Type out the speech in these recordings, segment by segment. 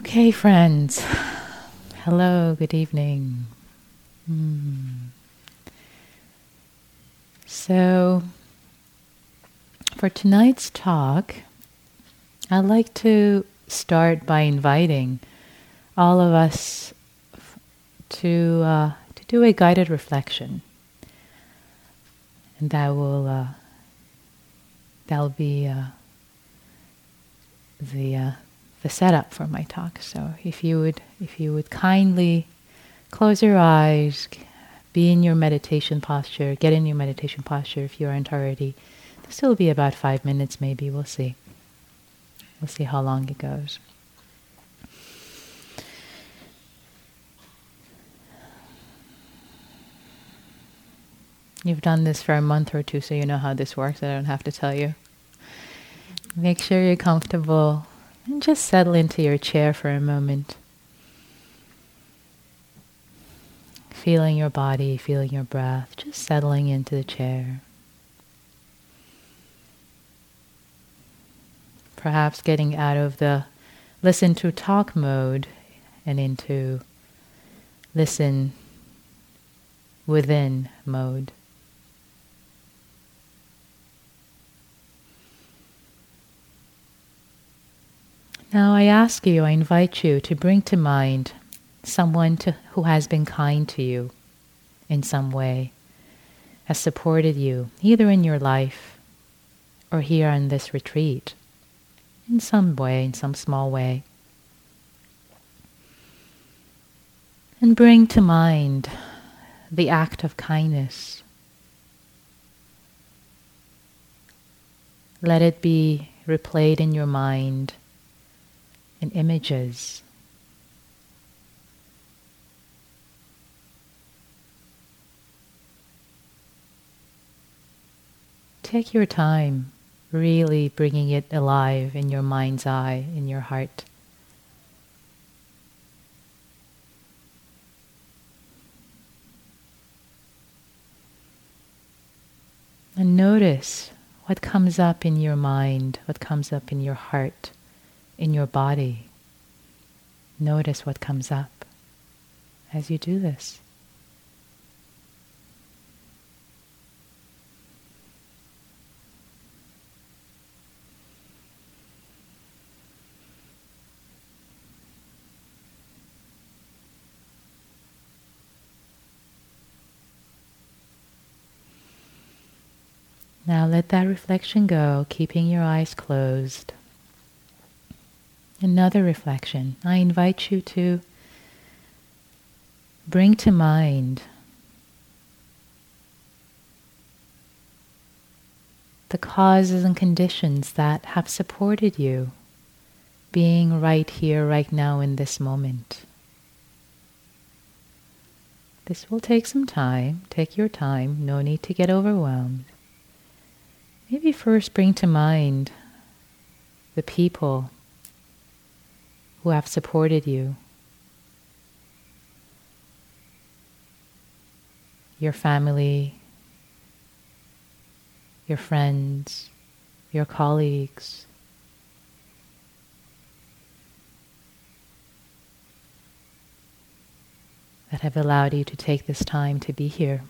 Okay, friends. Hello, good evening. Hmm. So, for tonight's talk, I'd like to start by inviting all of us to uh, to do a guided reflection, and that will uh, that will be uh, the uh, the setup for my talk. So if you would if you would kindly close your eyes, be in your meditation posture, get in your meditation posture if you aren't already. This will be about five minutes, maybe. We'll see. We'll see how long it goes. You've done this for a month or two, so you know how this works. I don't have to tell you. Make sure you're comfortable and just settle into your chair for a moment. Feeling your body, feeling your breath, just settling into the chair. Perhaps getting out of the listen to talk mode and into listen within mode. Now I ask you, I invite you to bring to mind someone to, who has been kind to you in some way, has supported you, either in your life or here on this retreat, in some way, in some small way. And bring to mind the act of kindness. Let it be replayed in your mind and images. Take your time, really bringing it alive in your mind's eye, in your heart. And notice what comes up in your mind, what comes up in your heart in your body. Notice what comes up as you do this. Now let that reflection go, keeping your eyes closed. Another reflection. I invite you to bring to mind the causes and conditions that have supported you being right here, right now, in this moment. This will take some time. Take your time. No need to get overwhelmed. Maybe first bring to mind the people who have supported you, your family, your friends, your colleagues. That have allowed you to take this time to be here.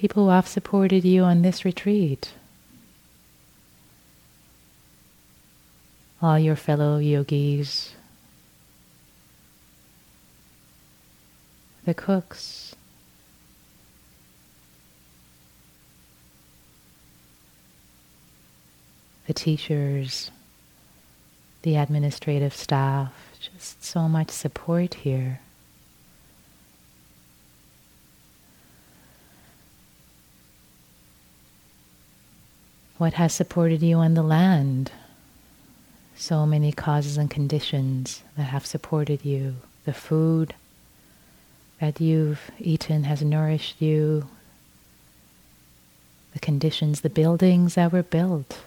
People who have supported you on this retreat, all your fellow yogis, the cooks, the teachers, the administrative staff, just so much support here. What has supported you on the land? So many causes and conditions that have supported you. The food that you've eaten has nourished you. The conditions, the buildings that were built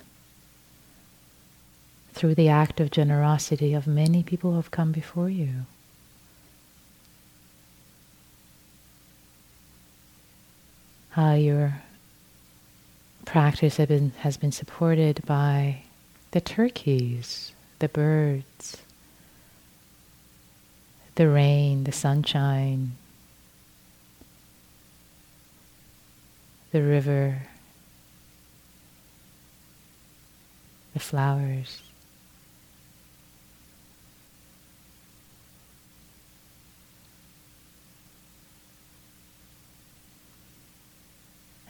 through the act of generosity of many people who have come before you. How practice has been, has been supported by the turkeys, the birds, the rain, the sunshine, the river, the flowers.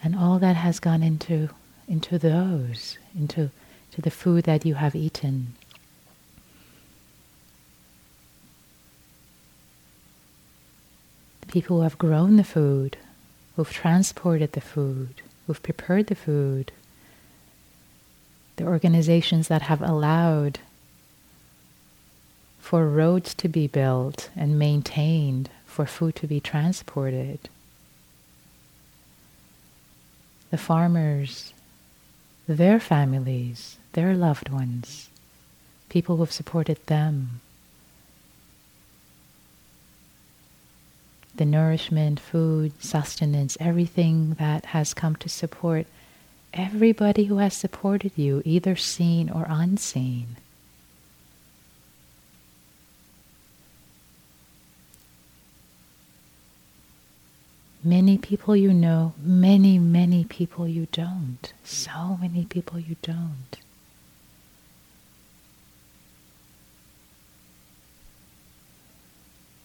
And all that has gone into into those, into to the food that you have eaten. The people who have grown the food, who've transported the food, who've prepared the food, the organizations that have allowed for roads to be built and maintained, for food to be transported. The farmers, their families, their loved ones, people who have supported them. The nourishment, food, sustenance, everything that has come to support everybody who has supported you, either seen or unseen. Many people you know, many, many people you don't. So many people you don't.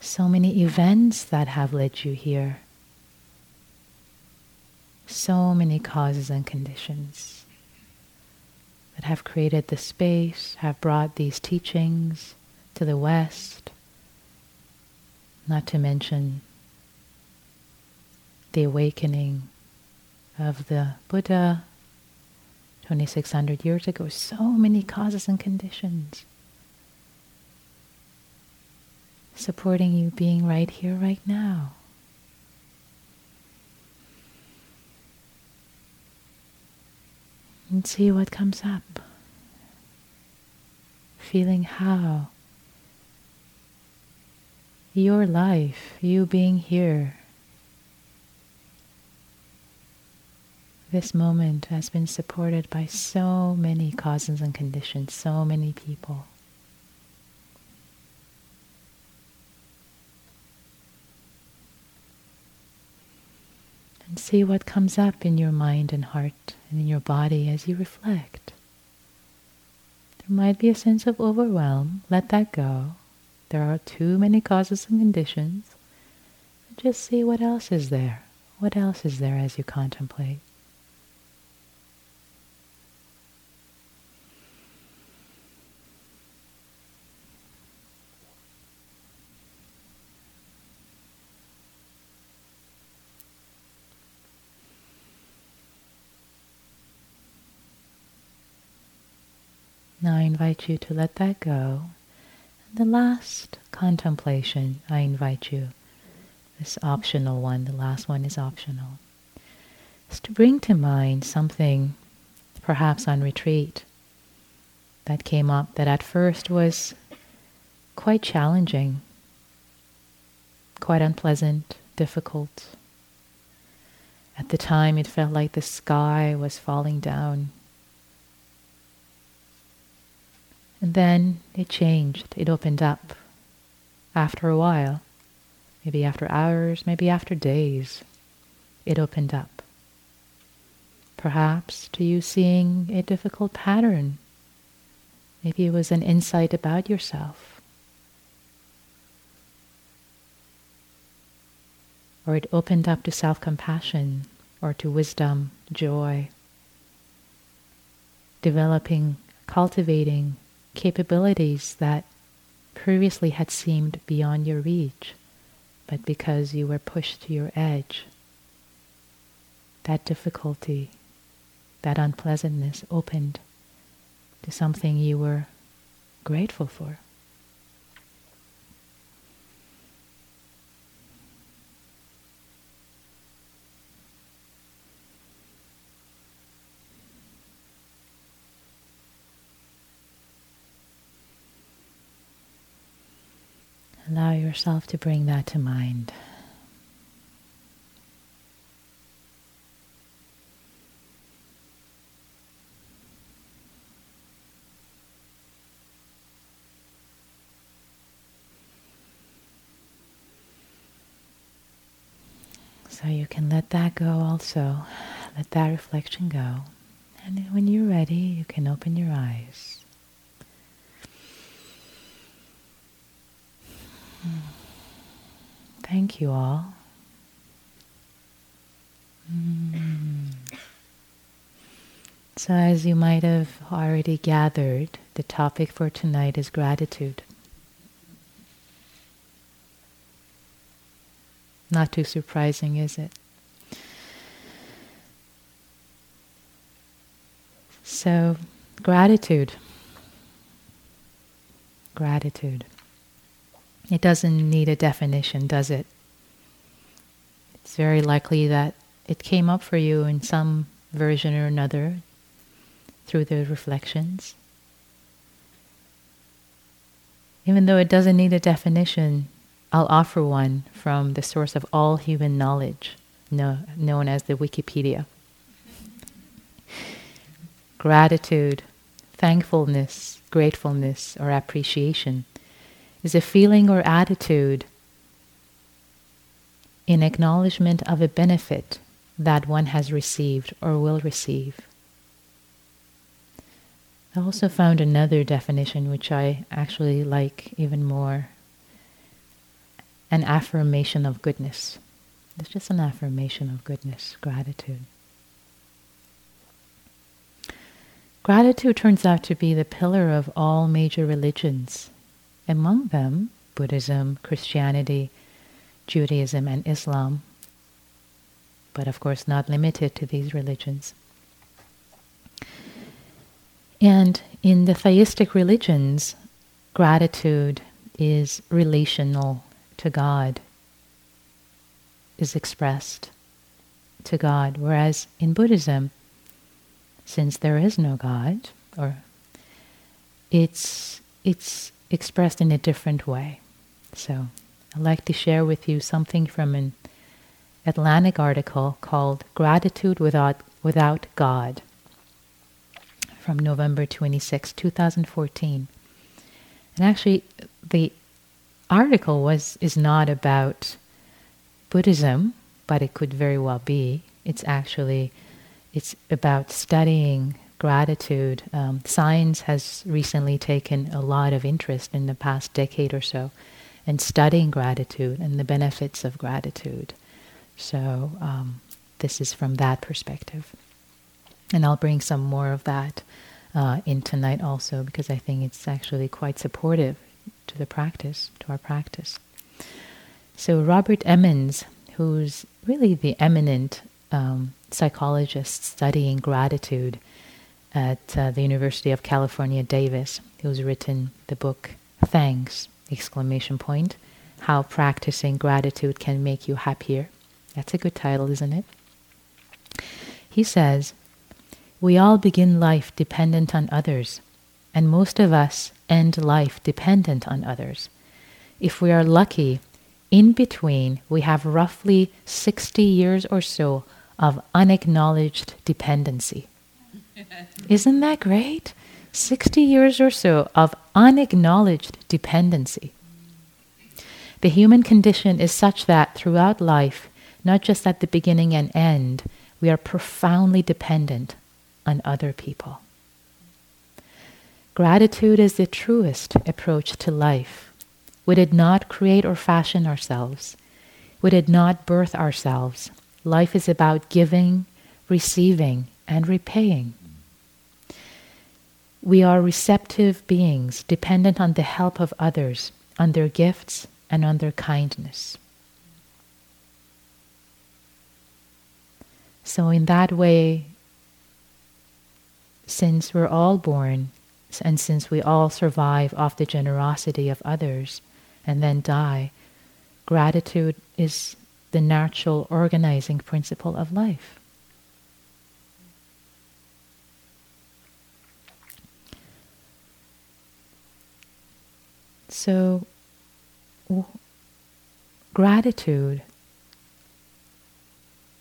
So many events that have led you here so many causes and conditions that have created the space, have brought these teachings to the West, not to mention the awakening of the Buddha 2600 years ago. So many causes and conditions supporting you being right here, right now. and see what comes up. Feeling how your life, you being here, this moment has been supported by so many causes and conditions, so many people. And see what comes up in your mind and heart and in your body as you reflect. There might be a sense of overwhelm. Let that go. There are too many causes and conditions. Just see what else is there. What else is there as you contemplate? Now I invite you to let that go. And the last contemplation, I invite you, this optional one, the last one is optional, is to bring to mind something, perhaps on retreat, that came up that at first was quite challenging, quite unpleasant, difficult. At the time, it felt like the sky was falling down And then it changed. It opened up. After a while, maybe after hours, maybe after days, it opened up. Perhaps to you seeing a difficult pattern. Maybe it was an insight about yourself. Or it opened up to self compassion or to wisdom, joy, developing, cultivating capabilities that previously had seemed beyond your reach, but because you were pushed to your edge, that difficulty, that unpleasantness opened to something you were grateful for. yourself to bring that to mind. So you can let that go also. Let that reflection go. And when you're ready, you can open your eyes. Thank you all. Mm. So, as you might have already gathered, the topic for tonight is gratitude. Not too surprising, is it? So, gratitude. Gratitude. It doesn't need a definition, does it? It's very likely that it came up for you in some version or another through the reflections. Even though it doesn't need a definition, I'll offer one from the source of all human knowledge, known as the Wikipedia. Gratitude, thankfulness, gratefulness, or appreciation is a feeling or attitude in acknowledgement of a benefit that one has received or will receive. I also found another definition which I actually like even more an affirmation of goodness. It's just an affirmation of goodness, gratitude. Gratitude turns out to be the pillar of all major religions, among them Buddhism, Christianity, Judaism, and Islam, but of course not limited to these religions. And in the theistic religions, gratitude is relational to God, is expressed to God, whereas in Buddhism, since there is no God, or it's it's expressed in a different way. So I'd like to share with you something from an Atlantic article called Gratitude Without, Without God from November 26, 2014. And actually, the article was is not about Buddhism, but it could very well be. It's actually it's about studying gratitude. Um, science has recently taken a lot of interest in the past decade or so in studying gratitude and the benefits of gratitude. So um, this is from that perspective. And I'll bring some more of that uh, in tonight also because I think it's actually quite supportive to the practice, to our practice. So Robert Emmons, who's really the eminent um, psychologist studying gratitude at uh, the University of California, Davis, who's written the book Thanks! Exclamation point, how practicing gratitude can make you happier. That's a good title, isn't it? He says, We all begin life dependent on others, and most of us end life dependent on others. If we are lucky, in between, we have roughly 60 years or so of unacknowledged dependency. Isn't that great? 60 years or so of unacknowledged dependency. The human condition is such that throughout life, not just at the beginning and end, we are profoundly dependent on other people. Gratitude is the truest approach to life. We did not create or fashion ourselves. We did not birth ourselves. Life is about giving, receiving, and repaying. We are receptive beings dependent on the help of others, on their gifts, and on their kindness. So, in that way, since we're all born and since we all survive off the generosity of others and then die, gratitude is the natural organizing principle of life. So, w- gratitude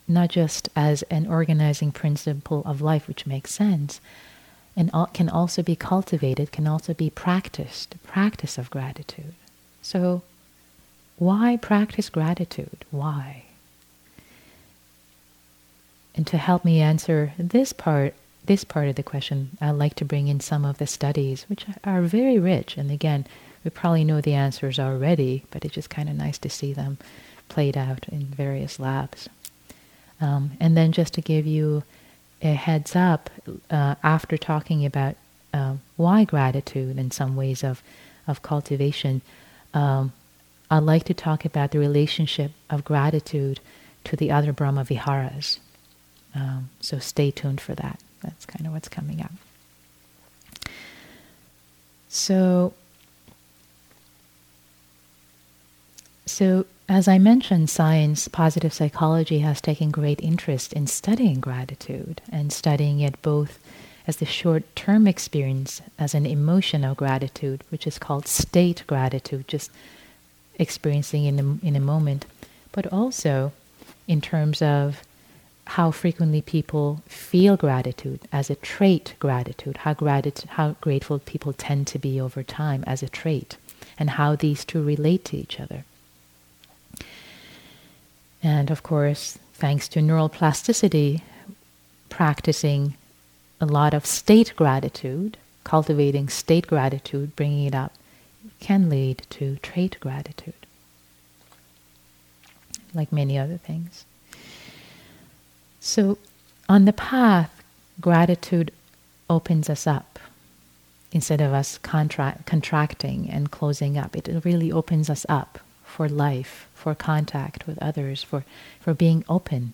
not just as an organizing principle of life, which makes sense, and can also be cultivated, can also be practiced, practice of gratitude. So, why practice gratitude? Why? and to help me answer this part, this part of the question, I'd like to bring in some of the studies, which are very rich. And again, we probably know the answers already, but it's just kind of nice to see them played out in various labs. Um, and then just to give you a heads up, uh, after talking about uh, why gratitude and some ways of, of cultivation, um, I'd like to talk about the relationship of gratitude to the other Brahma Viharas. Um, so stay tuned for that. That's kind of what's coming up. So, so as I mentioned, science, positive psychology has taken great interest in studying gratitude and studying it both as the short term experience as an emotion of gratitude, which is called state gratitude, just experiencing in a, in a moment, but also in terms of how frequently people feel gratitude as a trait gratitude, how, gratitude, how grateful people tend to be over time as a trait, and how these two relate to each other. And of course, thanks to neural plasticity, practicing a lot of state gratitude, cultivating state gratitude, bringing it up, can lead to trait gratitude, like many other things. So, on the path, gratitude opens us up instead of us contra- contracting and closing up. It really opens us up for life, for contact with others, for, for being open.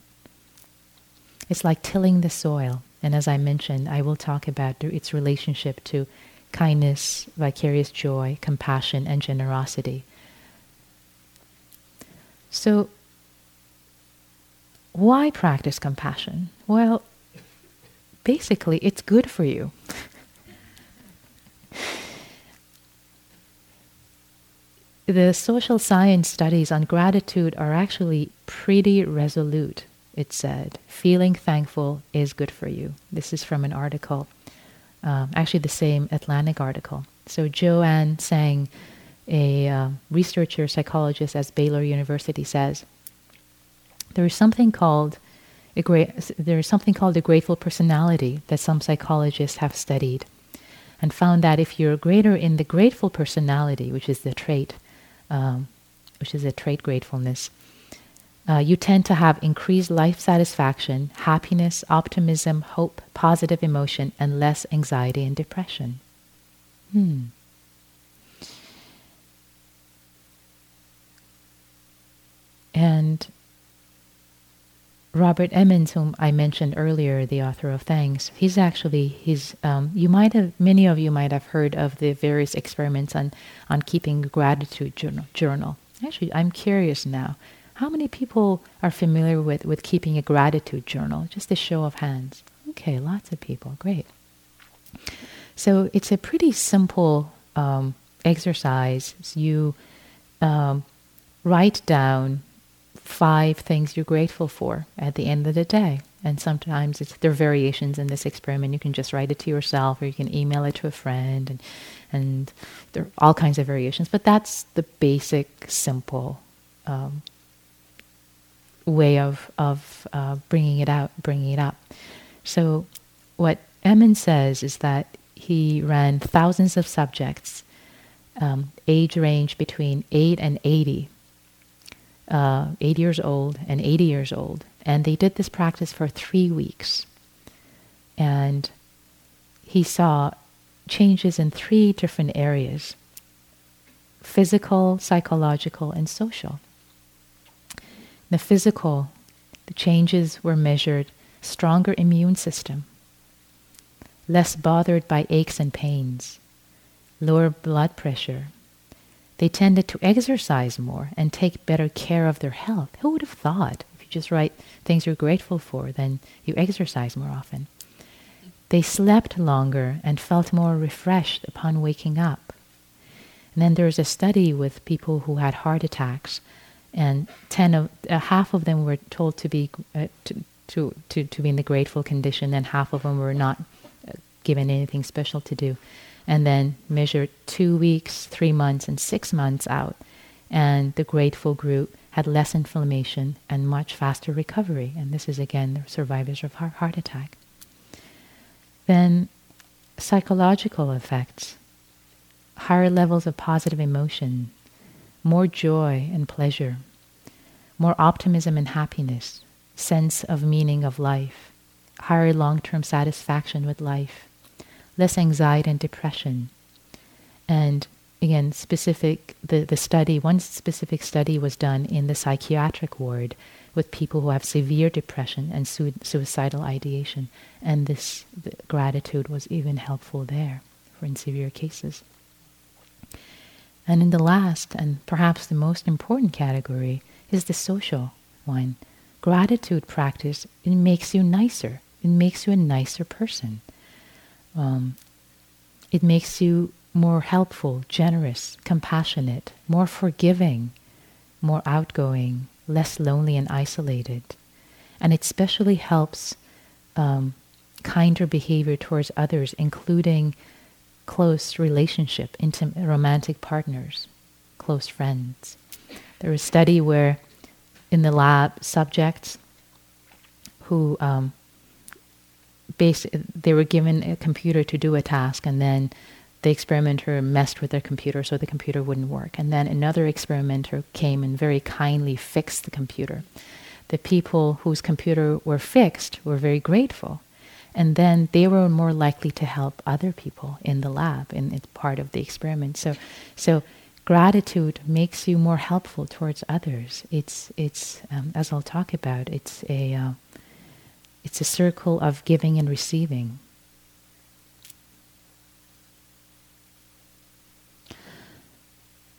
It's like tilling the soil. And as I mentioned, I will talk about its relationship to kindness, vicarious joy, compassion, and generosity. So, why practice compassion? Well, basically, it's good for you. The social science studies on gratitude are actually pretty resolute, it said. Feeling thankful is good for you. This is from an article, um, actually, the same Atlantic article. So, Jo-Ann Tsang, a uh, researcher psychologist at Baylor University, says there is something called a great, there is something called a grateful personality that some psychologists have studied and found that if you're greater in the grateful personality, which is the trait, um, which is a trait gratefulness, uh, you tend to have increased life satisfaction, happiness, optimism, hope, positive emotion, and less anxiety and depression. Hmm. And Robert Emmons, whom I mentioned earlier, the author of Thanks, he's actually he's um, you might have many of you might have heard of the various experiments on on keeping a gratitude journal. journal. Actually, I'm curious now, how many people are familiar with with keeping a gratitude journal? Just a show of hands. Okay, lots of people. Great. So it's a pretty simple um, exercise. You um, write down five things you're grateful for at the end of the day. And sometimes it's, there are variations in this experiment. You can just write it to yourself or you can email it to a friend. And, and there are all kinds of variations. But that's the basic, simple um, way of, of uh, bringing it out, bringing it up. So what Emmons says is that he ran thousands of subjects, um, age range between 8 and 80, uh, 80 years old and 80 years old. And they did this practice for three weeks. And he saw changes in three different areas physical, psychological, and social. The physical, the changes were measured stronger immune system, less bothered by aches and pains, lower blood pressure, they tended to exercise more and take better care of their health. Who would have thought? If you just write things you're grateful for, then you exercise more often. They slept longer and felt more refreshed upon waking up. And then there's a study with people who had heart attacks, and ten of uh, half of them were told to be uh, to, to, to to be in the grateful condition, and half of them were not uh, given anything special to do and then measure two weeks, three months, and six months out. And the grateful group had less inflammation and much faster recovery. And this is again the survivors of heart attack. Then psychological effects, higher levels of positive emotion, more joy and pleasure, more optimism and happiness, sense of meaning of life, higher long-term satisfaction with life, less anxiety and depression, and again, specific, the, the study, one specific study was done in the psychiatric ward with people who have severe depression and su- suicidal ideation. And this gratitude was even helpful there for in severe cases. And in the last, and perhaps the most important category, is the social one. Gratitude practice, it makes you nicer. It makes you a nicer person. Um, it makes you more helpful, generous, compassionate, more forgiving, more outgoing, less lonely and isolated. And it especially helps um, kinder behavior towards others, including close relationship, intimate romantic partners, close friends. There was a study where in the lab subjects who um, they were given a computer to do a task and then the experimenter messed with their computer so the computer wouldn't work. And then another experimenter came and very kindly fixed the computer. The people whose computer were fixed were very grateful. And then they were more likely to help other people in the lab, and it's part of the experiment. So, so gratitude makes you more helpful towards others. It's, it's um, as I'll talk about, it's a, uh, it's a circle of giving and receiving.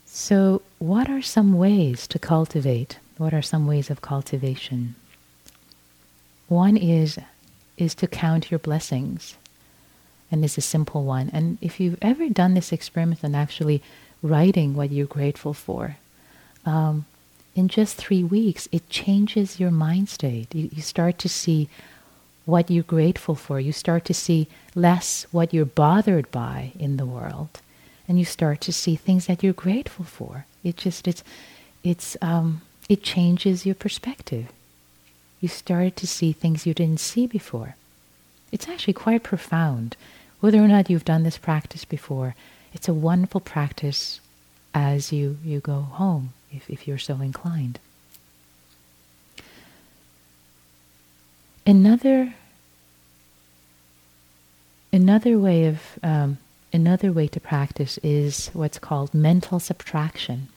So, what are some ways to cultivate? What are some ways of cultivation? One is is to count your blessings, and it's a simple one. And if you've ever done this experiment and actually writing what you're grateful for, um, in just three weeks, it changes your mind state. You, you start to see what you're grateful for. You start to see less what you're bothered by in the world and you start to see things that you're grateful for. It just it's it's um, it changes your perspective. You start to see things you didn't see before. It's actually quite profound. Whether or not you've done this practice before, it's a wonderful practice as you, you go home, if, if you're so inclined. Another another way of um, Another way to practice is what's called mental subtraction.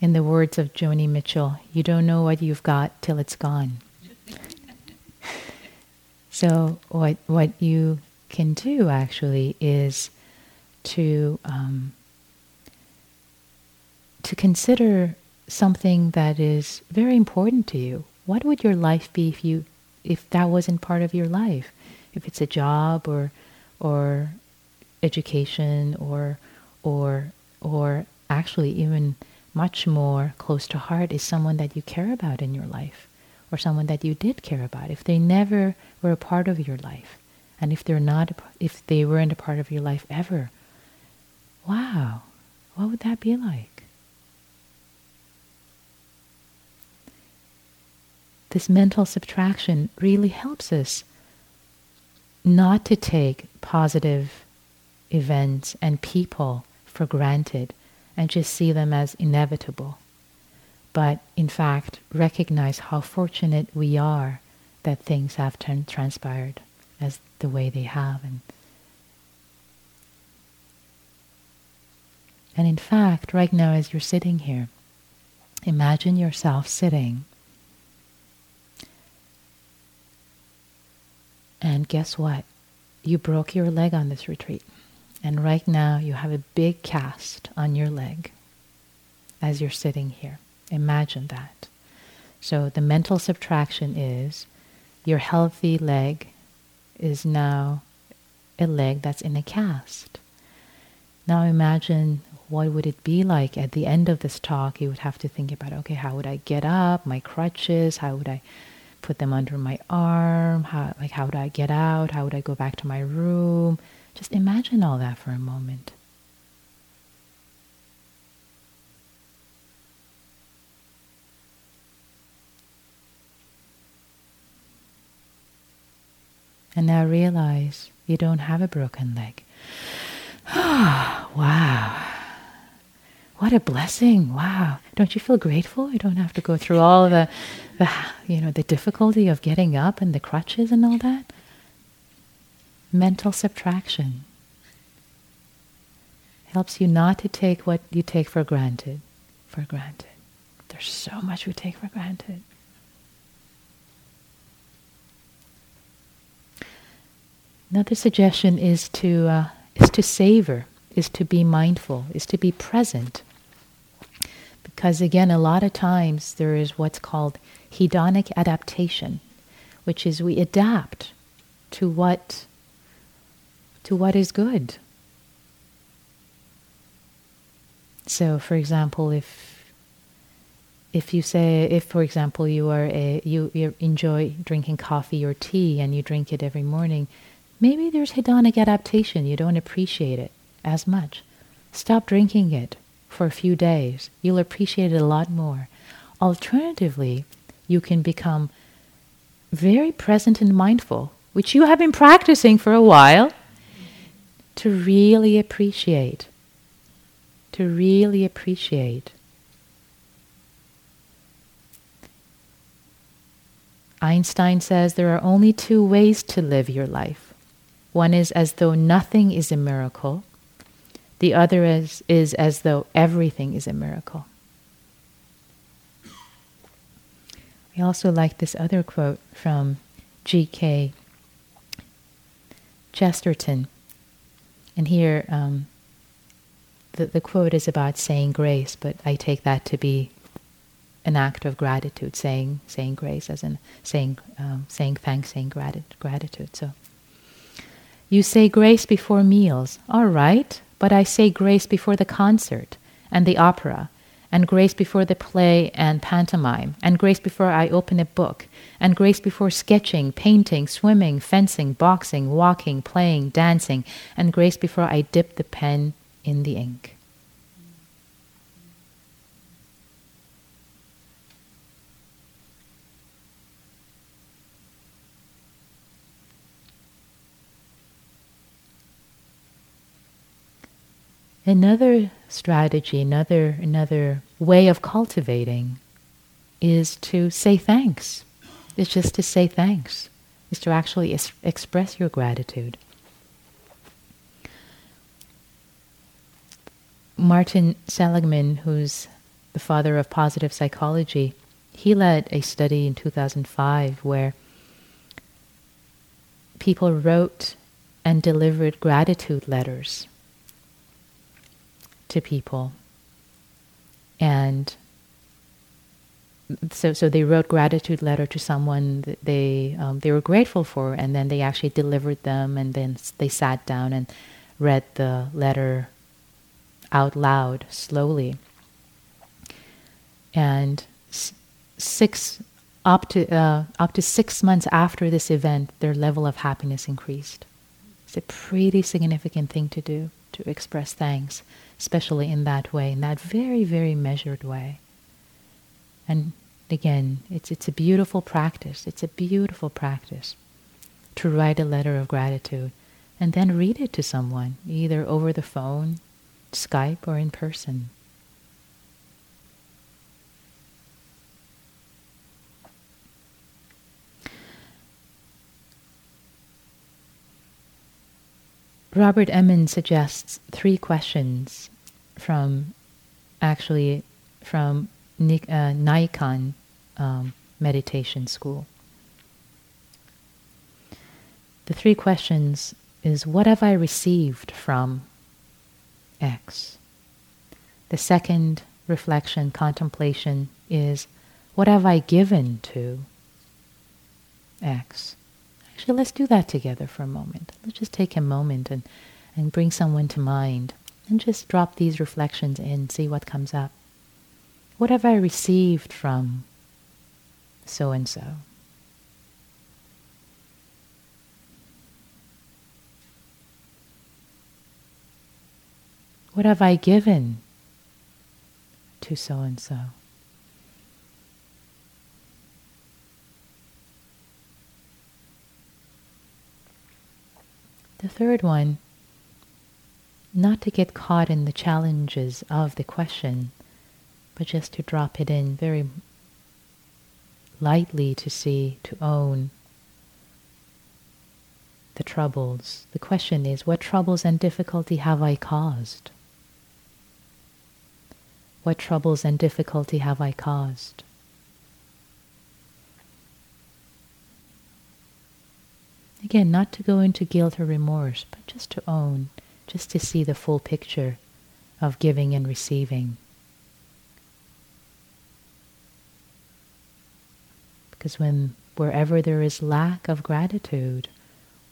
In the words of Joni Mitchell, you don't know what you've got till it's gone. so what what you can do actually is to um, to consider something that is very important to you. What would your life be if you if that wasn't part of your life? If it's a job or or education or or or actually even much more close to heart is someone that you care about in your life or someone that you did care about if they never were a part of your life and if they're not if they weren't a part of your life ever wow what would that be like this mental subtraction really helps us not to take positive events and people for granted and just see them as inevitable, but in fact recognize how fortunate we are that things have turned transpired as the way they have and and in fact right now as you're sitting here imagine yourself sitting And guess what? You broke your leg on this retreat. And right now you have a big cast on your leg as you're sitting here. Imagine that. So the mental subtraction is your healthy leg is now a leg that's in a cast. Now imagine what would it be like at the end of this talk? You would have to think about, okay, how would I get up? My crutches, how would I put them under my arm, how, like how would I get out? How would I go back to my room? Just imagine all that for a moment. And now realize you don't have a broken leg. wow. What a blessing. Wow. Don't you feel grateful? You don't have to go through all the, the you know, the difficulty of getting up and the crutches and all that. Mental subtraction helps you not to take what you take for granted for granted. There's so much we take for granted. Another suggestion is to uh, is to savor, is to be mindful, is to be present. Because again, a lot of times there is what's called hedonic adaptation, which is we adapt to what to what is good. So, for example, if if you say, if for example you are a you, you enjoy drinking coffee or tea and you drink it every morning, maybe there's hedonic adaptation. You don't appreciate it as much. Stop drinking it for a few days. You'll appreciate it a lot more. Alternatively, you can become very present and mindful, which you have been practicing for a while, to really appreciate to really appreciate. Einstein says there are only two ways to live your life. One is as though nothing is a miracle. The other is, is as though everything is a miracle. I also like this other quote from G.K. Chesterton. And here, um, the, the quote is about saying grace, but I take that to be an act of gratitude, saying saying grace as in saying um, saying thanks, saying grati- gratitude. So you say grace before meals, all right, but I say grace before the concert and the opera, and grace before the play and pantomime, and grace before I open a book, and grace before sketching, painting, swimming, fencing, boxing, walking, playing, dancing, and grace before I dip the pen in the ink. Another strategy, another another way of cultivating is to say thanks. It's just to say thanks. Is to actually es- express your gratitude. Martin Seligman, who's the father of positive psychology, he led a study in 2005 where people wrote and delivered gratitude letters to people. And so, so they wrote gratitude letter to someone that they um, they were grateful for, and then they actually delivered them, and then they sat down and read the letter out loud slowly. And six up to uh, up to six months after this event, their level of happiness increased. It's a pretty significant thing to do to express thanks, especially in that way, in that very very measured way. And again, it's it's a beautiful practice. It's a beautiful practice to write a letter of gratitude and then read it to someone, either over the phone Skype or in person. Robert Emmons suggests three questions from actually from Nik- uh, Naikan um, meditation school. The three questions is what have I received from X. The second reflection, contemplation, is what have I given to X? Actually, let's do that together for a moment. Let's just take a moment and, and bring someone to mind and just drop these reflections in, see what comes up. What have I received from so and so? What have I given to so and so? The third one, not to get caught in the challenges of the question, but just to drop it in very lightly to see, to own the troubles. The question is, what troubles and difficulty have I caused? What troubles and difficulty have I caused? Again, not to go into guilt or remorse, but just to own, just to see the full picture of giving and receiving. Because when wherever there is lack of gratitude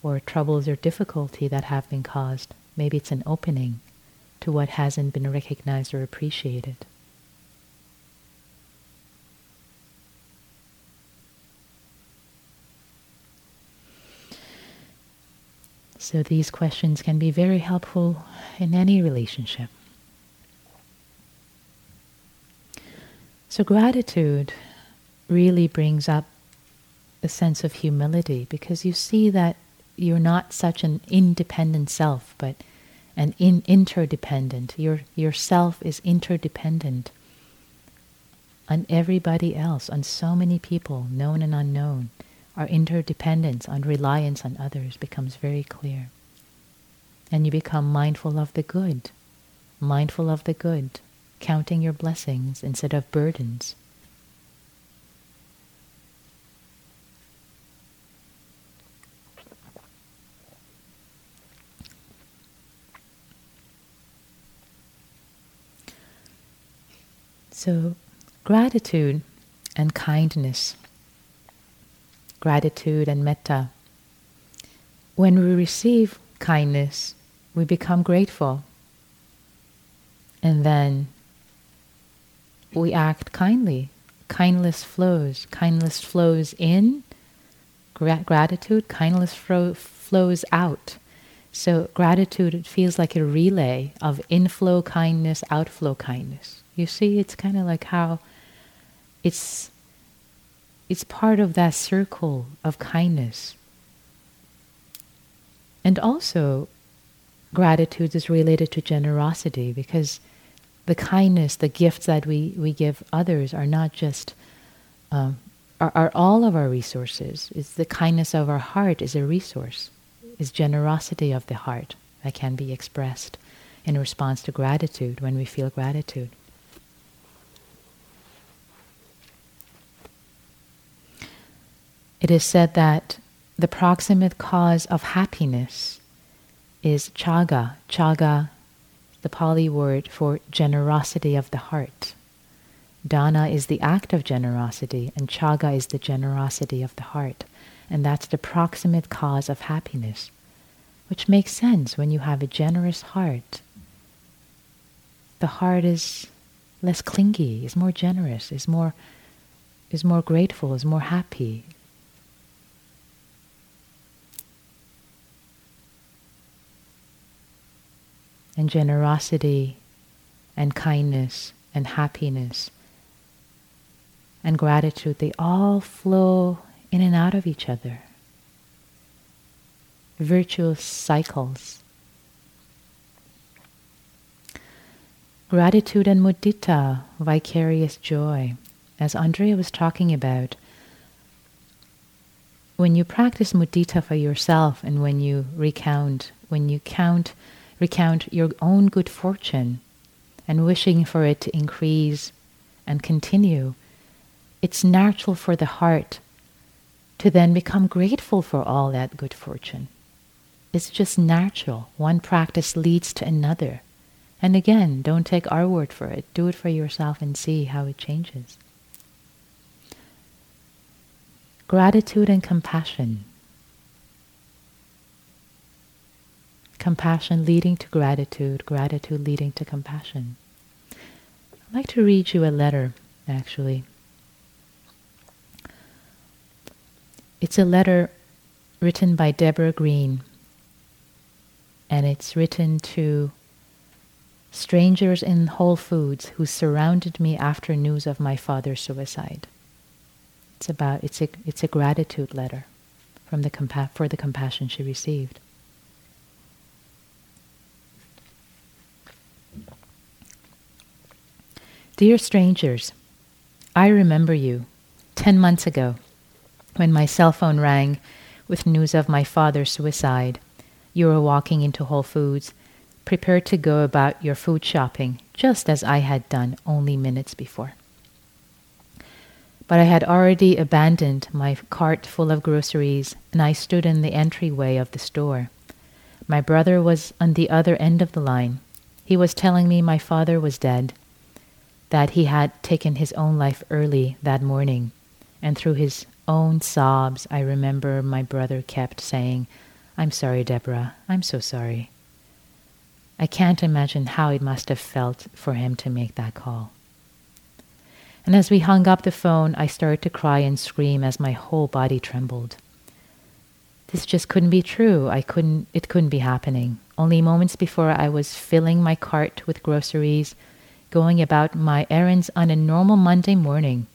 or troubles or difficulty that have been caused, maybe it's an opening to what hasn't been recognized or appreciated. So these questions can be very helpful in any relationship. So gratitude really brings up a sense of humility because you see that you're not such an independent self, but an in interdependent. Your yourself is interdependent on everybody else, on so many people, known and unknown. Our interdependence on reliance on others becomes very clear. And you become mindful of the good, mindful of the good, counting your blessings instead of burdens. So, gratitude and kindness, gratitude and metta. When we receive kindness, we become grateful. And then we act kindly. Kindness flows. Kindness flows in gra- gratitude, kindness fro- flows out. So, gratitude it feels like a relay of inflow kindness, outflow kindness. You see, it's kind of like how it's it's part of that circle of kindness. And also, gratitude is related to generosity because the kindness, the gifts that we, we give others are not just, um, are, are all of our resources. It's the kindness of our heart is a resource, is generosity of the heart that can be expressed in response to gratitude when we feel gratitude. It is said that the proximate cause of happiness is chaga. Chaga, the Pali word for generosity of the heart. Dana is the act of generosity, and chaga is the generosity of the heart. And that's the proximate cause of happiness, which makes sense when you have a generous heart. The heart is less clingy, is more generous, is more, is more grateful, is more happy, and generosity and kindness and happiness and gratitude, they all flow in and out of each other. Virtuous cycles. Gratitude and mudita, vicarious joy. As Andrea was talking about, when you practice mudita for yourself and when you recount, when you count recount your own good fortune and wishing for it to increase and continue, it's natural for the heart to then become grateful for all that good fortune. It's just natural. One practice leads to another. And again, don't take our word for it. Do it for yourself and see how it changes. Gratitude and compassion. Compassion leading to gratitude, gratitude leading to compassion. I'd like to read you a letter, actually. It's a letter written by Deborah Green, and it's written to strangers in Whole Foods who surrounded me after news of my father's suicide. It's about it's a it's a gratitude letter from the compa- for the compassion she received. Dear strangers, I remember you 10 months ago when my cell phone rang with news of my father's suicide. You were walking into Whole Foods, prepared to go about your food shopping, just as I had done only minutes before. But I had already abandoned my cart full of groceries, and I stood in the entryway of the store. My brother was on the other end of the line. He was telling me my father was dead, that he had taken his own life early that morning, and through his own sobs, I remember my brother kept saying, I'm sorry, Deborah, I'm so sorry. I can't imagine how it must have felt for him to make that call. And as we hung up the phone, I started to cry and scream as my whole body trembled. This just couldn't be true. I couldn't, it couldn't be happening. Only moments before I was filling my cart with groceries, going about my errands on a normal Monday morning.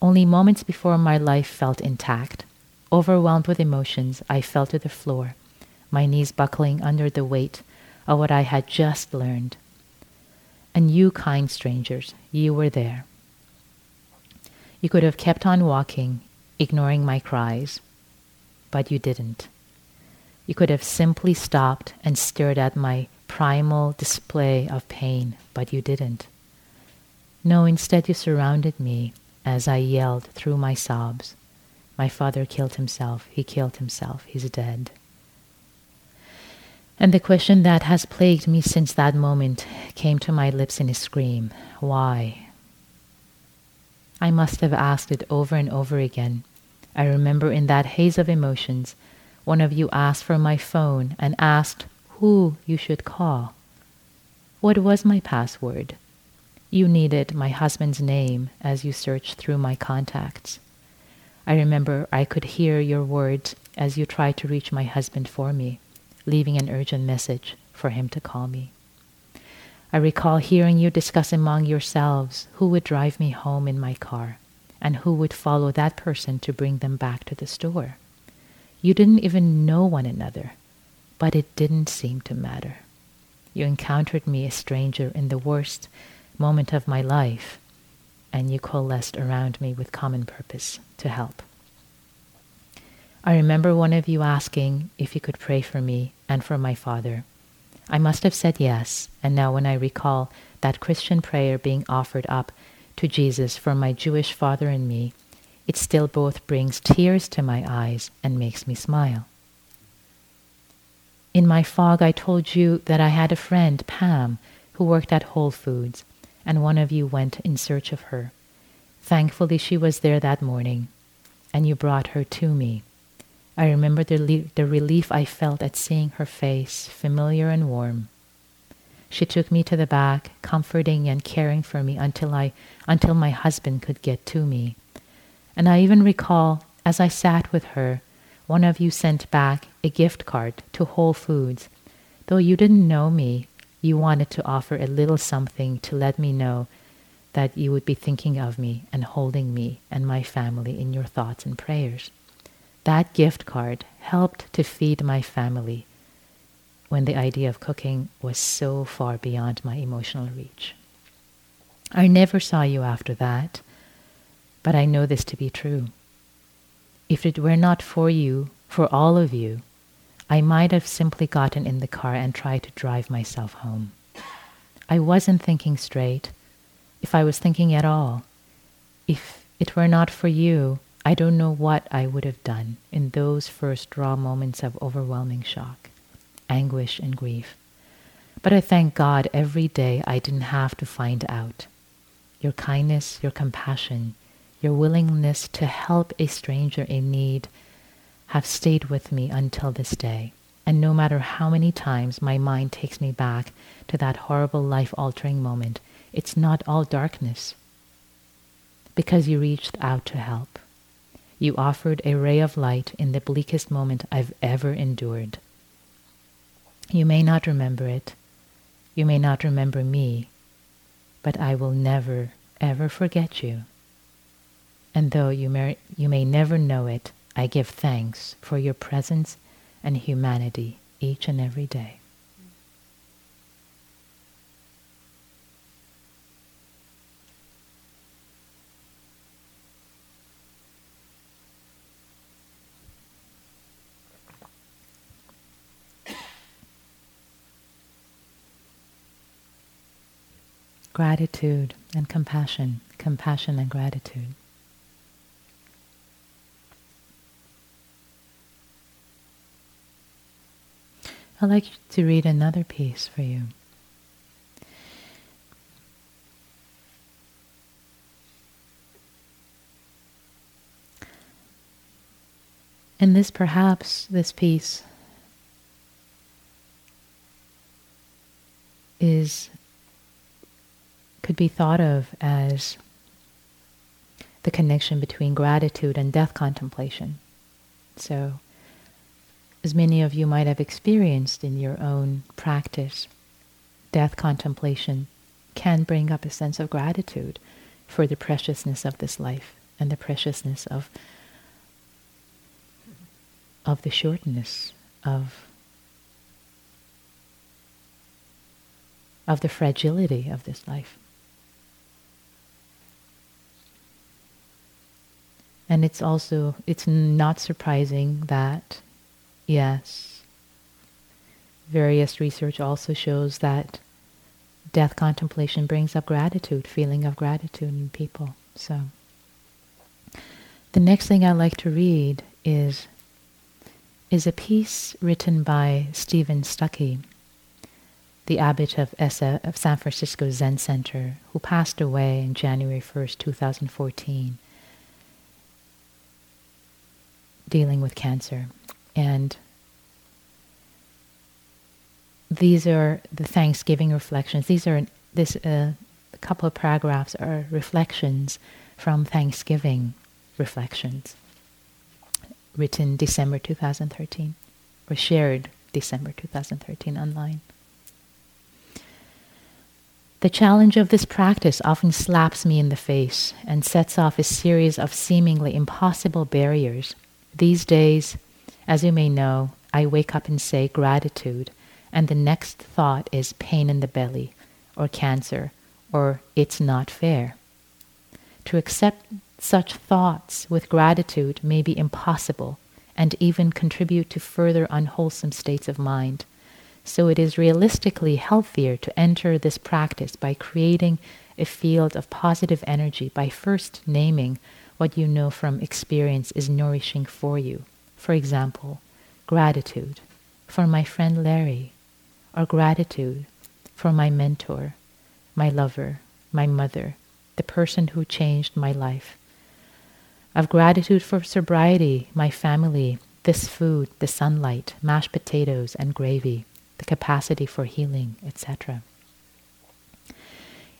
Only moments before my life felt intact. Overwhelmed with emotions, I fell to the floor, my knees buckling under the weight of what I had just learned. And you, kind strangers, you were there. You could have kept on walking, ignoring my cries, but you didn't. You could have simply stopped and stared at my primal display of pain, but you didn't. No, instead you surrounded me as I yelled through my sobs. My father killed himself. He killed himself. He's dead. And the question that has plagued me since that moment came to my lips in a scream Why? I must have asked it over and over again. I remember in that haze of emotions, one of you asked for my phone and asked who you should call. What was my password? You needed my husband's name as you searched through my contacts. I remember I could hear your words as you tried to reach my husband for me, leaving an urgent message for him to call me. I recall hearing you discuss among yourselves who would drive me home in my car and who would follow that person to bring them back to the store. You didn't even know one another, but it didn't seem to matter. You encountered me a stranger in the worst moment of my life, and you coalesced around me with common purpose to help. I remember one of you asking if you could pray for me and for my father I must have said yes, and now when I recall that Christian prayer being offered up to Jesus for my Jewish father and me, it still both brings tears to my eyes and makes me smile. In my fog, I told you that I had a friend, Pam, who worked at Whole Foods, and one of you went in search of her. Thankfully, she was there that morning, and you brought her to me. I remember the, le- the relief I felt at seeing her face, familiar and warm. She took me to the back, comforting and caring for me until I until my husband could get to me. And I even recall as I sat with her, one of you sent back a gift card to Whole Foods. Though you didn't know me, you wanted to offer a little something to let me know that you would be thinking of me and holding me and my family in your thoughts and prayers. That gift card helped to feed my family when the idea of cooking was so far beyond my emotional reach. I never saw you after that, but I know this to be true. If it were not for you, for all of you, I might have simply gotten in the car and tried to drive myself home. I wasn't thinking straight, if I was thinking at all. If it were not for you, I don't know what I would have done in those first raw moments of overwhelming shock, anguish, and grief. But I thank God every day I didn't have to find out. Your kindness, your compassion, your willingness to help a stranger in need have stayed with me until this day. And no matter how many times my mind takes me back to that horrible life altering moment, it's not all darkness because you reached out to help. You offered a ray of light in the bleakest moment I've ever endured. You may not remember it. You may not remember me. But I will never, ever forget you. And though you may, you may never know it, I give thanks for your presence and humanity each and every day. Gratitude and compassion, compassion and gratitude. I'd like to read another piece for you. And this perhaps, this piece, is could be thought of as the connection between gratitude and death contemplation. So, as many of you might have experienced in your own practice, death contemplation can bring up a sense of gratitude for the preciousness of this life and the preciousness of of the shortness of of the fragility of this life. And it's also it's not surprising that yes various research also shows that death contemplation brings up gratitude, feeling of gratitude in people. So the next thing I like to read is is a piece written by Stephen Stücky, the abbot of, Essa, of San Francisco Zen Center, who passed away in January 1st, 2014, dealing with cancer. And these are the Thanksgiving reflections. These are this uh, couple of paragraphs are reflections from Thanksgiving reflections written December 2013 or shared December 2013 online. The challenge of this practice often slaps me in the face and sets off a series of seemingly impossible barriers. These days, as you may know, I wake up and say gratitude, and the next thought is pain in the belly, or cancer, or it's not fair. To accept such thoughts with gratitude may be impossible and even contribute to further unwholesome states of mind. So it is realistically healthier to enter this practice by creating a field of positive energy by first naming what you know from experience is nourishing for you. For example, gratitude for my friend Larry, or gratitude for my mentor, my lover, my mother, the person who changed my life of gratitude for sobriety, my family, this food, the sunlight, mashed potatoes and gravy, the capacity for healing, etc.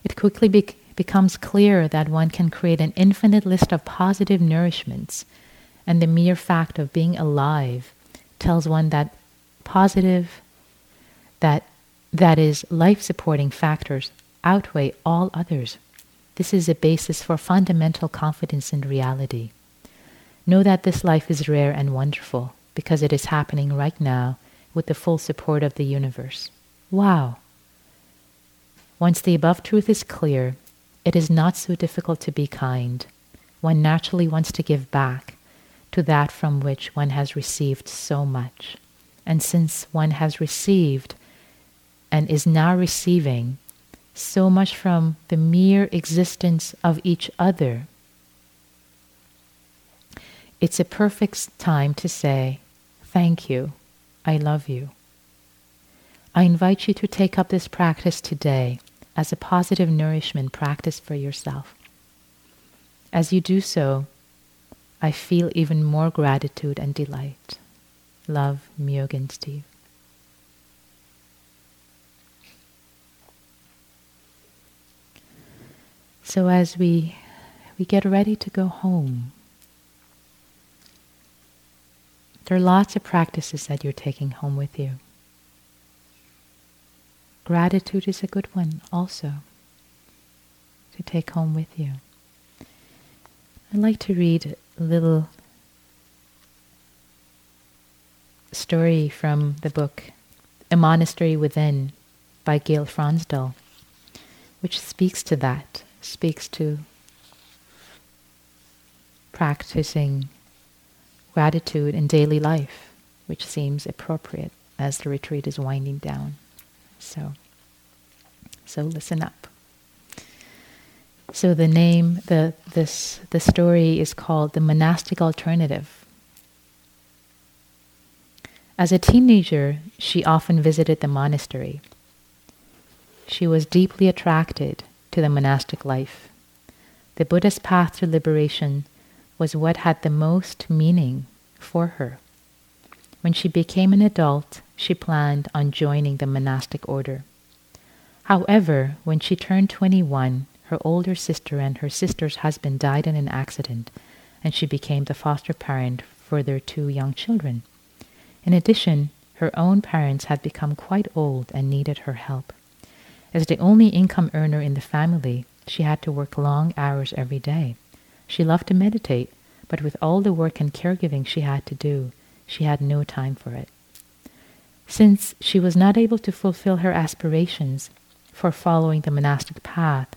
It quickly be- becomes clear that one can create an infinite list of positive nourishments, and the mere fact of being alive tells one that positive, that that is life supporting factors outweigh all others this is a basis for fundamental confidence in reality. Know that this life is rare and wonderful because it is happening right now with the full support of the universe. Wow! Once the above truth is clear, it is not so difficult to be kind. One naturally wants to give back to that from which one has received so much. And since one has received and is now receiving, so much from the mere existence of each other. It's a perfect time to say, Thank you, I love you. I invite you to take up this practice today as a positive nourishment practice for yourself. As you do so, I feel even more gratitude and delight. Love, Myogen Steve. So as we we get ready to go home, there are lots of practices that you're taking home with you. Gratitude is a good one also to take home with you. I'd like to read little story from the book A Monastery Within by Gil Fronsdal, which speaks to that speaks to practicing gratitude in daily life, which seems appropriate as the retreat is winding down. So, so listen up. So the name, the this the story is called the monastic alternative. As a teenager, she often visited the monastery. She was deeply attracted to the monastic life. The Buddha's path to liberation was what had the most meaning for her. When she became an adult, she planned on joining the monastic order. However, when she turned 21, her older sister and her sister's husband died in an accident, and she became the foster parent for their two young children. In addition, her own parents had become quite old and needed her help. As the only income earner in the family, she had to work long hours every day. She loved to meditate, but with all the work and caregiving she had to do, she had no time for it. Since she was not able to fulfill her aspirations for following the monastic path,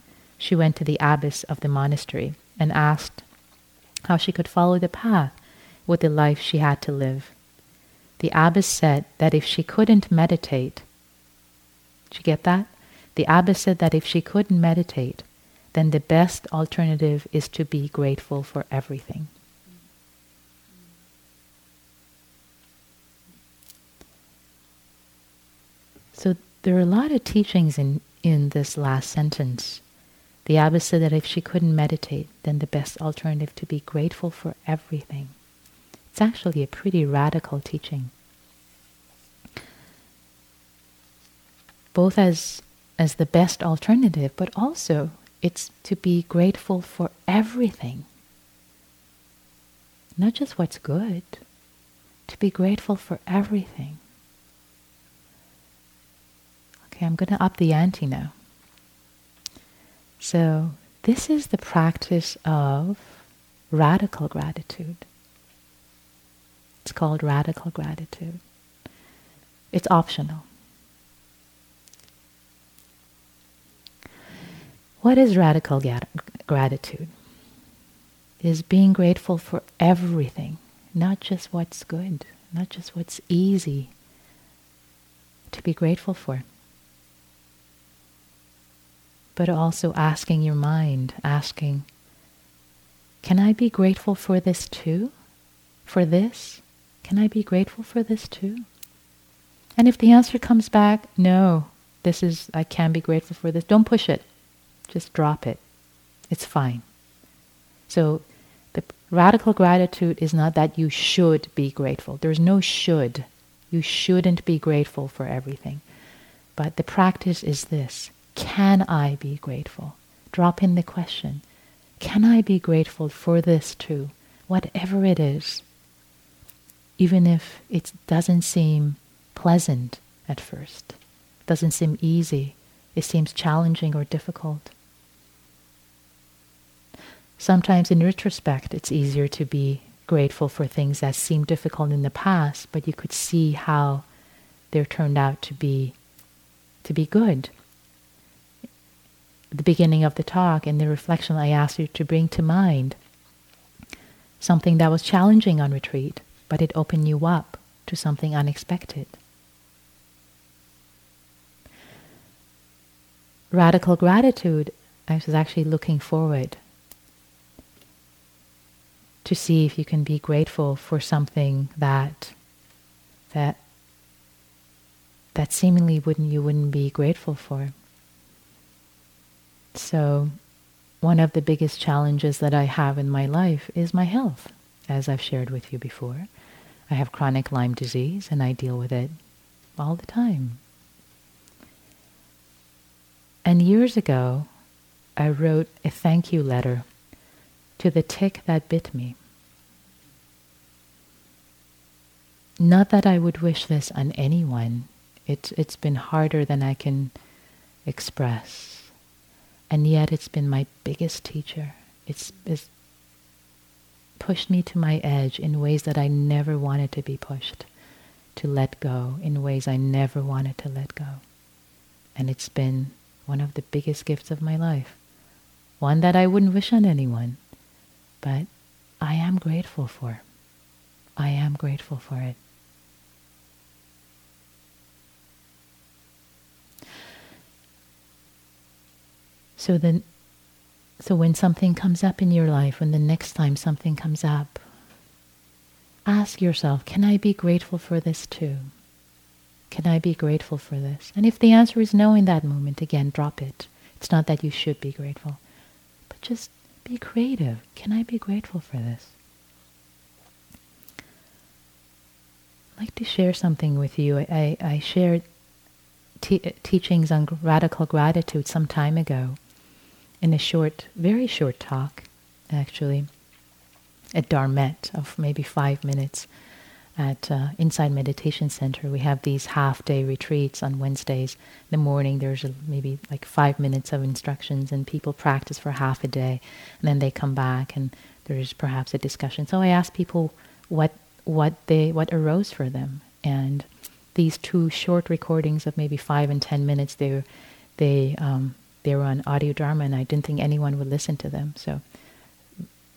she went to the abbess of the monastery and asked how she could follow the path with the life she had to live. The abbess said that if she couldn't meditate, did you get that? The abbess said that if she couldn't meditate, then the best alternative is to be grateful for everything. So there are a lot of teachings in, in this last sentence. The abbess said that if she couldn't meditate, then the best alternative to be grateful for everything. It's actually a pretty radical teaching. Both as as the best alternative, but also it's to be grateful for everything. Not just what's good, to be grateful for everything. Okay, I'm going to up the ante now. So, this is the practice of radical gratitude. It's called radical gratitude. It's optional. What is radical gratitude? It is being grateful for everything, not just what's good, not just what's easy to be grateful for but also asking your mind, asking, can I be grateful for this too? For this? Can I be grateful for this too? And if the answer comes back, no, this is, I can be grateful for this, don't push it. Just drop it. It's fine. So the radical gratitude is not that you should be grateful. There's no should. You shouldn't be grateful for everything. But the practice is this can I be grateful? Drop in the question Can I be grateful for this too? Whatever it is, even if it doesn't seem pleasant at first, doesn't seem easy, it seems challenging or difficult. Sometimes in retrospect, it's easier to be grateful for things that seemed difficult in the past, but you could see how they turned out to be to be good the beginning of the talk in the reflection, I asked you to bring to mind something that was challenging on retreat, but it opened you up to something unexpected. Radical gratitude, I was actually looking forward to see if you can be grateful for something that that that seemingly wouldn't you wouldn't be grateful for. So, one of the biggest challenges that I have in my life is my health, as I've shared with you before. I have chronic Lyme disease and I deal with it all the time. And years ago, I wrote a thank you letter to the tick that bit me. Not that I would wish this on anyone. It's, it's been harder than I can express. And yet it's been my biggest teacher. It's, it's pushed me to my edge in ways that I never wanted to be pushed, to let go in ways I never wanted to let go. And it's been one of the biggest gifts of my life. One that I wouldn't wish on anyone, but I am grateful for. I am grateful for it. So then So when something comes up in your life, when the next time something comes up, ask yourself, can I be grateful for this too? Can I be grateful for this? And if the answer is no in that moment, again, drop it. It's not that you should be grateful, but just be creative. Can I be grateful for this? I'd like to share something with you. I, I shared teachings on radical gratitude some time ago in a short, very short talk, actually, at Dharmette of maybe five minutes at uh, Insight Meditation Center. We have these half day retreats on Wednesdays. In the morning, there's a, maybe like five minutes of instructions, and people practice for half a day, and then they come back, and there's perhaps a discussion. So I ask people what what they what arose for them, and these two short recordings of maybe five and ten minutes, they they um, they were on AudioDharma, and I didn't think anyone would listen to them. So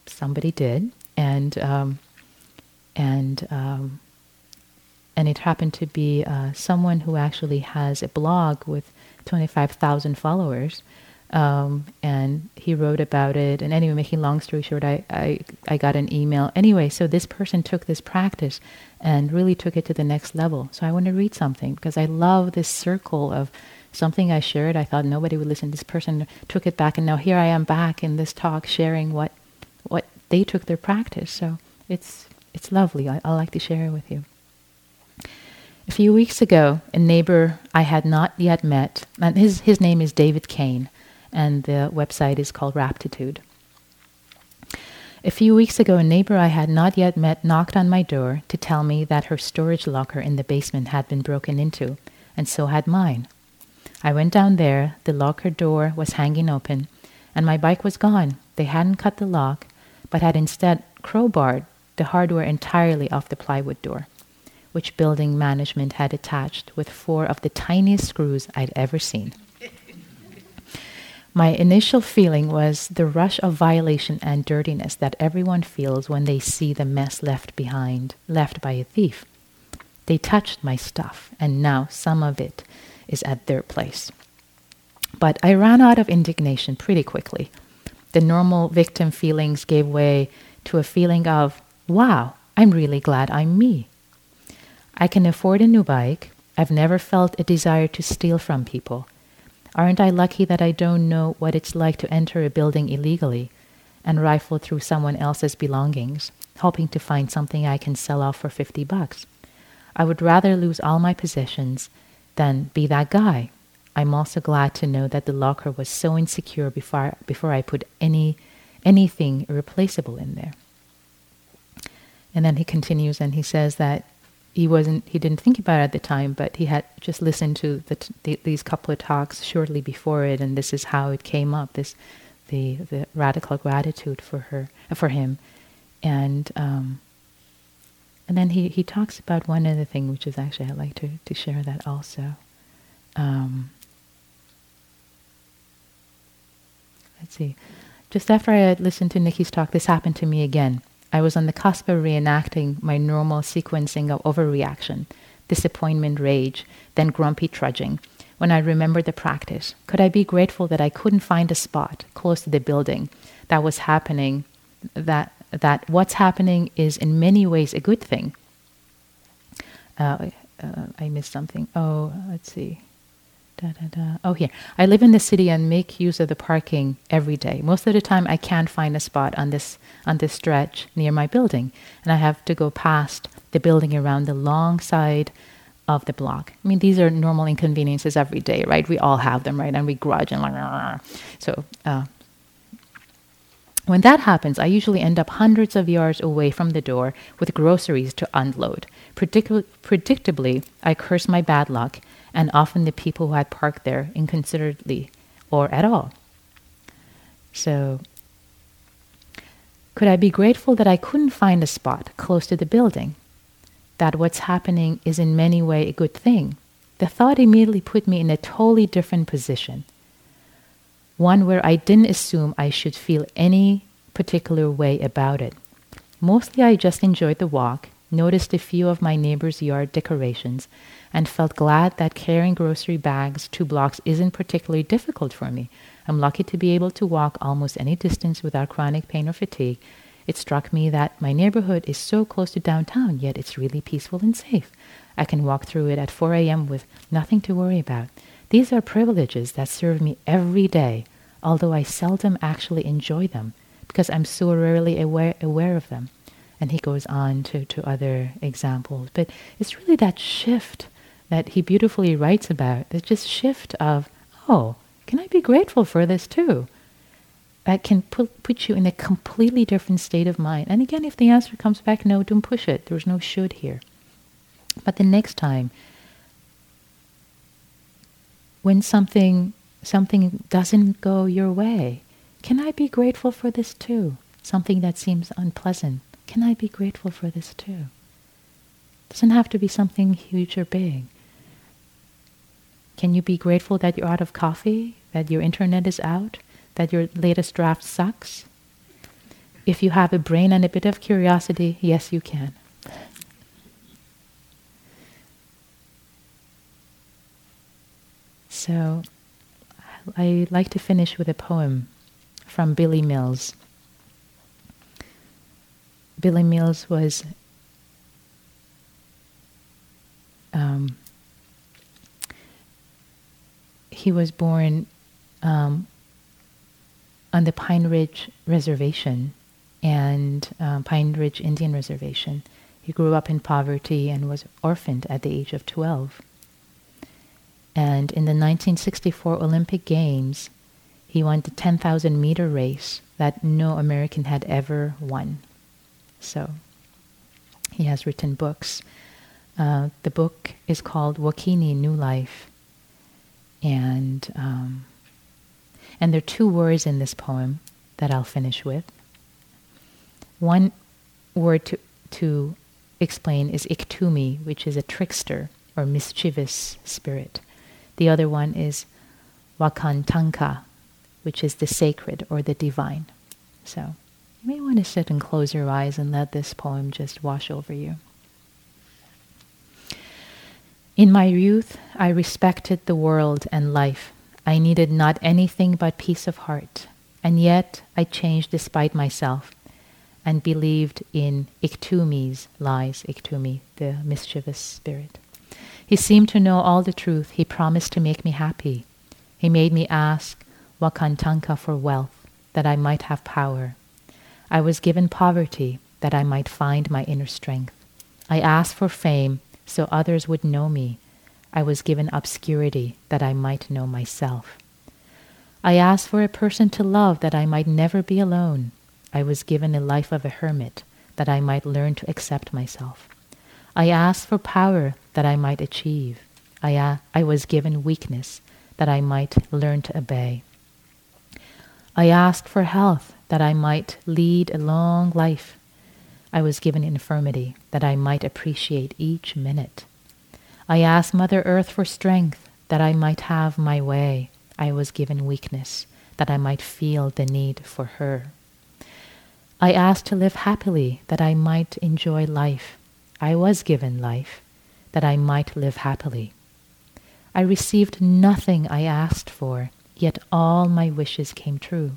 somebody did, and um, and um, and it happened to be uh, someone who actually has a blog with 25,000 followers. Um, and he wrote about it. And anyway, making long story short, I, I, I got an email. Anyway, so this person took this practice and really took it to the next level. So I want to read something because I love this circle of something I shared. I thought nobody would listen. This person took it back, and now here I am back in this talk sharing what what they took their practice. So it's it's lovely. I, I like to share it with you. A few weeks ago, a neighbor I had not yet met, and his, his name is David Cain, and the website is called Raptitude. A few weeks ago, a neighbor I had not yet met knocked on my door to tell me that her storage locker in the basement had been broken into, and so had mine. I went down there, the locker door was hanging open, and my bike was gone. They hadn't cut the lock, but had instead crowbarred the hardware entirely off the plywood door, which building management had attached with four of the tiniest screws I'd ever seen. My initial feeling was the rush of violation and dirtiness that everyone feels when they see the mess left behind, left by a thief. They touched my stuff, and now some of it is at their place. But I ran out of indignation pretty quickly. The normal victim feelings gave way to a feeling of wow, I'm really glad I'm me. I can afford a new bike. I've never felt a desire to steal from people. Aren't I lucky that I don't know what it's like to enter a building illegally and rifle through someone else's belongings, hoping to find something I can sell off for 50 bucks? I would rather lose all my possessions than be that guy. I'm also glad to know that the locker was so insecure before, before I put any anything irreplaceable in there. And then he continues and he says that he wasn't he didn't think about it at the time, but he had just listened to the, the, these couple of talks shortly before it, and this is how it came up. This the the radical gratitude for her for him, and um, and then he he talks about one other thing, which is actually I'd like to to share that also. Um, let's see. Just after I had listened to Nikki's talk, this happened to me again. I was on the cusp of reenacting my normal sequencing of overreaction, disappointment, rage, then grumpy trudging. When I remembered the practice, could I be grateful that I couldn't find a spot close to the building that was happening, that, that what's happening is in many ways a good thing? Uh, uh, I missed something. Oh, let's see. Da, da, da. Oh, here. I live in the city and make use of the parking every day. Most of the time, I can't find a spot on this on this stretch near my building, and I have to go past the building around the long side of the block. I mean, these are normal inconveniences every day, right? We all have them, right? And we grudge and like, so. Uh, when that happens, I usually end up hundreds of yards away from the door with groceries to unload. Predict- predictably, I curse my bad luck and often the people who had parked there inconsiderately or at all. So, could I be grateful that I couldn't find a spot close to the building? That what's happening is in many ways a good thing? The thought immediately put me in a totally different position. One where I didn't assume I should feel any particular way about it. Mostly I just enjoyed the walk, noticed a few of my neighbor's yard decorations, and felt glad that carrying grocery bags two blocks isn't particularly difficult for me. I'm lucky to be able to walk almost any distance without chronic pain or fatigue. It struck me that my neighborhood is so close to downtown, yet it's really peaceful and safe. I can walk through it at 4 a.m. with nothing to worry about. These are privileges that serve me every day, although I seldom actually enjoy them because I'm so rarely aware, aware of them. And he goes on to, to other examples. But it's really that shift that he beautifully writes about. It's just shift of, oh, can I be grateful for this too? That can put, put you in a completely different state of mind. And again, if the answer comes back no, don't push it. There's no should here. But the next time, when something something doesn't go your way, can I be grateful for this too? Something that seems unpleasant, can I be grateful for this too? Doesn't have to be something huge or big. Can you be grateful that you're out of coffee, that your internet is out, that your latest draft sucks? If you have a brain and a bit of curiosity, yes, you can. So I like to finish with a poem from Billy Mills. Billy Mills was um, he was born um, on the Pine Ridge Reservation and um, Pine Ridge Indian Reservation. He grew up in poverty and was orphaned at the age of 12. And in the 1964 Olympic Games, he won the 10,000 meter race that no American had ever won. So he has written books. Uh, the book is called Wokini New Life. And, um, and there are two words in this poem that I'll finish with. One word to, to explain is Iktomi, which is a trickster or mischievous spirit. The other one is Wakantanka, which is the sacred or the divine. So you may want to sit and close your eyes and let this poem just wash over you. In my youth, I respected the world and life. I needed not anything but peace of heart. And yet I changed despite myself and believed in Iktomi's lies, Iktomi, the mischievous spirit. He seemed to know all the truth. He promised to make me happy. He made me ask Wakantanka for wealth, that I might have power. I was given poverty, that I might find my inner strength. I asked for fame, so others would know me. I was given obscurity, that I might know myself. I asked for a person to love, that I might never be alone. I was given a life of a hermit, that I might learn to accept myself. I asked for power that I might achieve. I, uh, I was given weakness that I might learn to obey. I asked for health that I might lead a long life. I was given infirmity that I might appreciate each minute. I asked Mother Earth for strength that I might have my way. I was given weakness that I might feel the need for her. I asked to live happily that I might enjoy life. I was given life that I might live happily. I received nothing I asked for, yet all my wishes came true.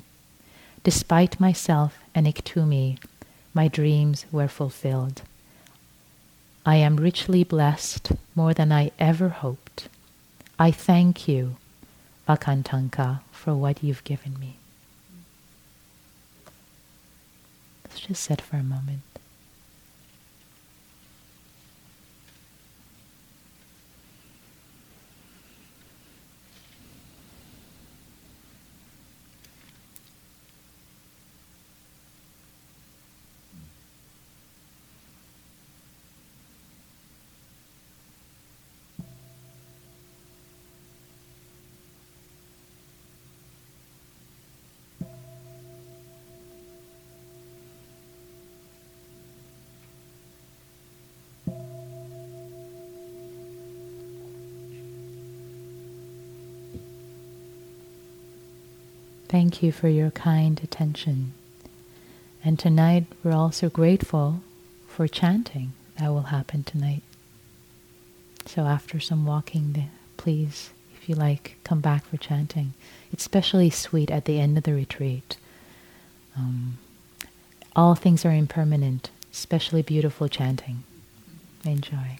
Despite myself and Iktomi, my dreams were fulfilled. I am richly blessed more than I ever hoped. I thank you, Wakantanka, for what you've given me. Let's just sit for a moment. Thank you for your kind attention. And tonight we're also grateful for chanting that will happen tonight. So after some walking, please, if you like, come back for chanting. It's especially sweet at the end of the retreat. Um, all things are impermanent, especially beautiful chanting. Enjoy.